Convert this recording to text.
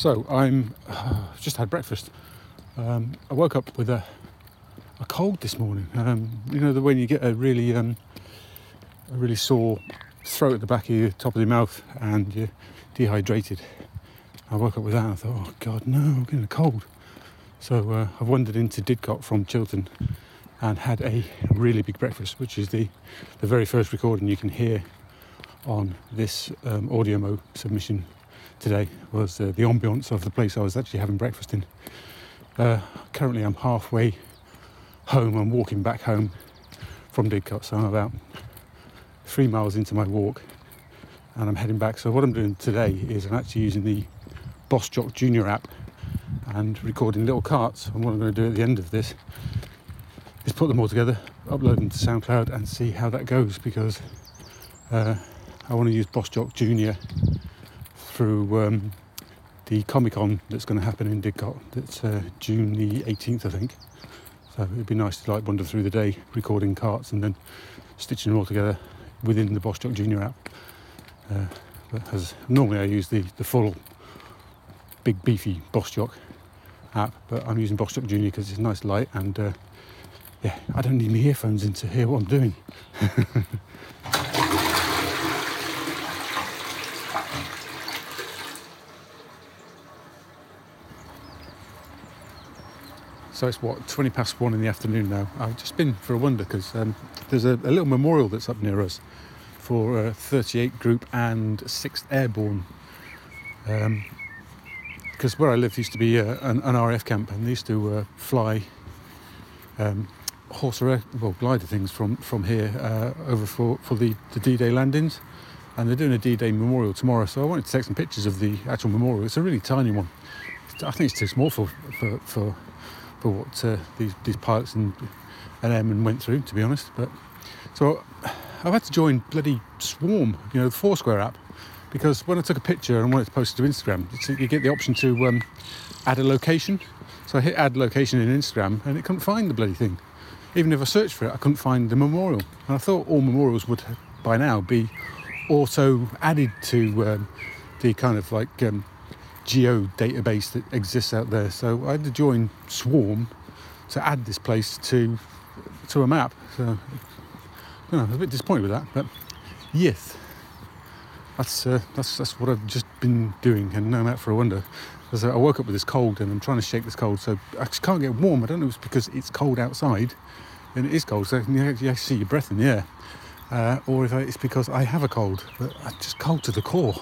So I'm uh, just had breakfast. Um, I woke up with a a cold this morning. Um, you know the when you get a really um, a really sore throat at the back of your top of your mouth and you're dehydrated. I woke up with that and I thought, oh God, no, I'm getting a cold. So uh, I've wandered into Didcot from Chilton and had a really big breakfast, which is the, the very first recording you can hear on this um, AudioMo submission today was uh, the ambience of the place I was actually having breakfast in. Uh, currently, I'm halfway home. I'm walking back home from Didcot, so I'm about three miles into my walk, and I'm heading back. So what I'm doing today is I'm actually using the Boss Jock Junior app and recording little carts. And what I'm going to do at the end of this is put them all together, upload them to SoundCloud, and see how that goes because uh, I want to use Boss Jock Junior through um, the Comic Con that's going to happen in Didcot. That's uh, June the 18th, I think. So it'd be nice to like wander through the day recording carts and then stitching them all together within the Boss Jock Junior app. Uh, but as normally I use the, the full big beefy Boss Jock app, but I'm using Boss Jock Junior because it's nice light and uh, yeah, I don't need my earphones in to hear what I'm doing. So it's what 20 past one in the afternoon now. I've just been for a wonder because um, there's a, a, little memorial that's up near us for uh, 38 Group and 6th Airborne. Because um, where I live used to be uh, an, an, RAF camp, and they used to uh, fly um, Horsa or well glider things from from here uh, over for for the, the D-Day landings. And they're doing a D-Day memorial tomorrow, so I wanted to take some pictures of the actual memorial. It's a really tiny one. I think it's too small for for, for for what uh, these these pilots and and airmen went through, to be honest. But so I've had to join bloody Swarm, you know, the Foursquare app, because when I took a picture and wanted to post it to Instagram, you get the option to um, add a location. So I hit add location in Instagram, and it couldn't find the bloody thing. Even if I searched for it, I couldn't find the memorial. And I thought all memorials would by now be auto added to um, the kind of like um, geo database that exists out there. So I had to join Swarm to add this place to to a map. So know, I was a bit disappointed with that, but yes, that's uh, that's that's what I've just been doing, and I'm out for a wonder. As I woke up with this cold, and I'm trying to shake this cold, so I just can't get warm. I don't know if it's because it's cold outside, and it is cold, so you actually see your breath in the air, uh, or if it's because I have a cold, but I'm just cold to the core.